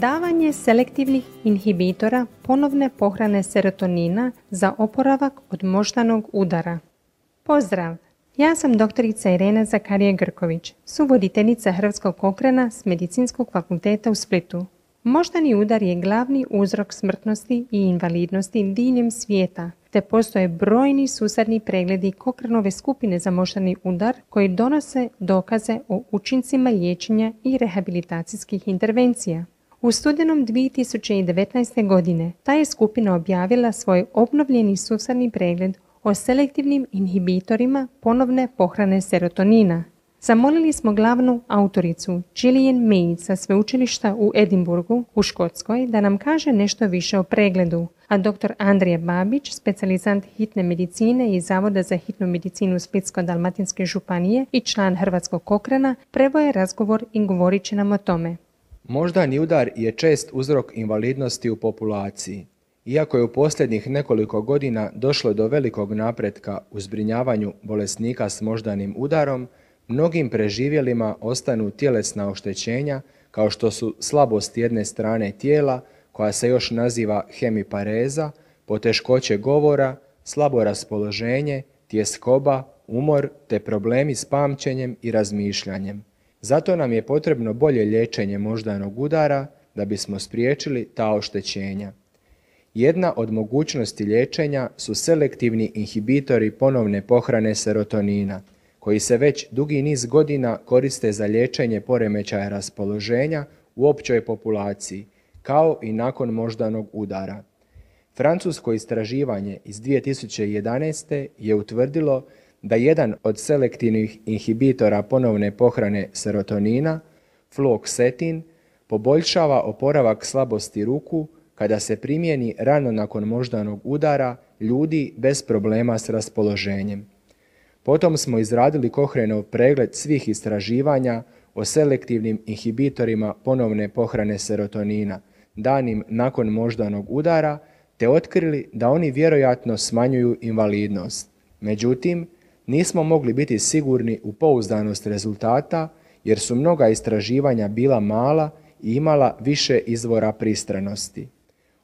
Davanje selektivnih inhibitora ponovne pohrane serotonina za oporavak od moždanog udara. Pozdrav! Ja sam doktorica Irena Zakarije Grković, suvoditeljica Hrvatskog pokrena s Medicinskog fakulteta u Splitu. Moždani udar je glavni uzrok smrtnosti i invalidnosti diljem svijeta, te postoje brojni susadni pregledi Kokranove skupine za moždani udar koji donose dokaze o učincima liječenja i rehabilitacijskih intervencija. U studenom 2019. godine ta je skupina objavila svoj obnovljeni susadni pregled o selektivnim inhibitorima ponovne pohrane serotonina. Zamolili smo glavnu autoricu Gillian Mead sa sveučilišta u Edinburgu u Škotskoj da nam kaže nešto više o pregledu, a dr. Andrija Babić, specijalizant hitne medicine i Zavoda za hitnu medicinu Splitsko-Dalmatinske županije i član Hrvatskog kokrena, prevoje razgovor i govorit će nam o tome. Moždani udar je čest uzrok invalidnosti u populaciji. Iako je u posljednjih nekoliko godina došlo do velikog napretka u zbrinjavanju bolesnika s moždanim udarom, mnogim preživjelima ostanu tjelesna oštećenja kao što su slabost jedne strane tijela koja se još naziva hemipareza, poteškoće govora, slabo raspoloženje, tjeskoba, umor te problemi s pamćenjem i razmišljanjem. Zato nam je potrebno bolje liječenje moždanog udara da bismo spriječili ta oštećenja. Jedna od mogućnosti liječenja su selektivni inhibitori ponovne pohrane serotonina, koji se već dugi niz godina koriste za liječenje poremećaja raspoloženja u općoj populaciji, kao i nakon moždanog udara. Francusko istraživanje iz 2011. je utvrdilo da jedan od selektivnih inhibitora ponovne pohrane serotonina, fluoxetin, poboljšava oporavak slabosti ruku kada se primjeni rano nakon moždanog udara ljudi bez problema s raspoloženjem. Potom smo izradili Kohrenov pregled svih istraživanja o selektivnim inhibitorima ponovne pohrane serotonina, danim nakon moždanog udara, te otkrili da oni vjerojatno smanjuju invalidnost. Međutim, nismo mogli biti sigurni u pouzdanost rezultata jer su mnoga istraživanja bila mala i imala više izvora pristranosti.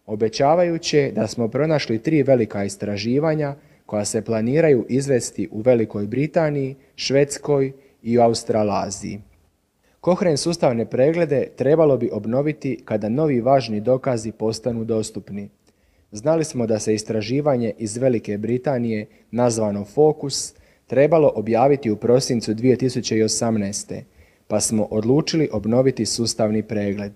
Obećavajuće da smo pronašli tri velika istraživanja koja se planiraju izvesti u Velikoj Britaniji, Švedskoj i u Australaziji. Kohren sustavne preglede trebalo bi obnoviti kada novi važni dokazi postanu dostupni. Znali smo da se istraživanje iz Velike Britanije, nazvano Focus, trebalo objaviti u prosincu 2018. pa smo odlučili obnoviti sustavni pregled.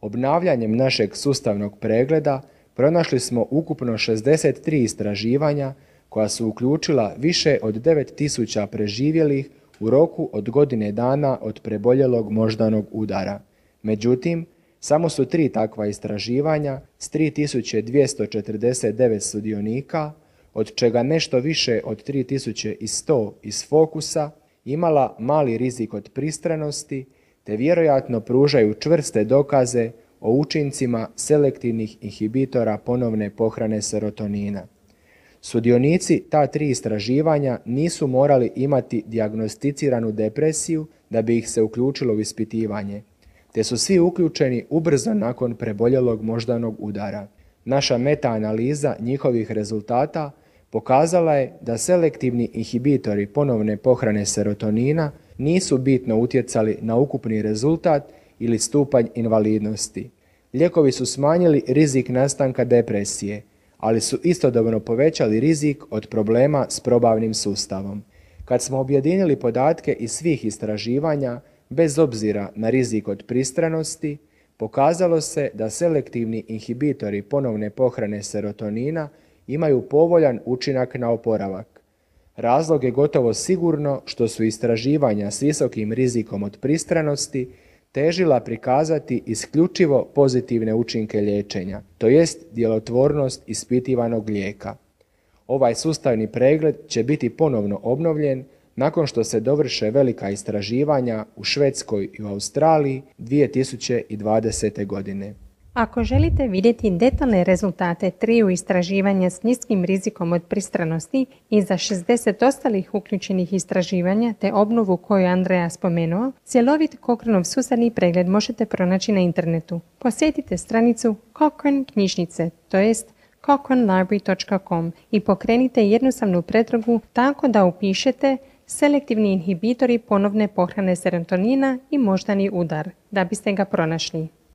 Obnavljanjem našeg sustavnog pregleda pronašli smo ukupno 63 istraživanja koja su uključila više od 9000 preživjelih u roku od godine dana od preboljelog moždanog udara. Međutim, samo su tri takva istraživanja s 3249 sudionika, od čega nešto više od 3100 iz fokusa, imala mali rizik od pristranosti, te vjerojatno pružaju čvrste dokaze o učincima selektivnih inhibitora ponovne pohrane serotonina. Sudionici ta tri istraživanja nisu morali imati dijagnosticiranu depresiju da bi ih se uključilo u ispitivanje, te su svi uključeni ubrzo nakon preboljelog moždanog udara. Naša meta-analiza njihovih rezultata pokazala je da selektivni inhibitori ponovne pohrane serotonina nisu bitno utjecali na ukupni rezultat ili stupanj invalidnosti. Lijekovi su smanjili rizik nastanka depresije, ali su istodobno povećali rizik od problema s probavnim sustavom. Kad smo objedinili podatke iz svih istraživanja, bez obzira na rizik od pristranosti, pokazalo se da selektivni inhibitori ponovne pohrane serotonina imaju povoljan učinak na oporavak. Razlog je gotovo sigurno što su istraživanja s visokim rizikom od pristranosti težila prikazati isključivo pozitivne učinke liječenja, to jest djelotvornost ispitivanog lijeka. Ovaj sustavni pregled će biti ponovno obnovljen nakon što se dovrše velika istraživanja u Švedskoj i u Australiji 2020. godine. Ako želite vidjeti detaljne rezultate triju istraživanja s niskim rizikom od pristranosti i za 60 ostalih uključenih istraživanja te obnovu koju Andreja spomenuo, cjelovit Cochraneov susadni pregled možete pronaći na internetu. Posjetite stranicu Cochrane knjižnice, to jest cochranelibrary.com i pokrenite jednostavnu pretragu tako da upišete selektivni inhibitori ponovne pohrane serotonina i moždani udar da biste ga pronašli.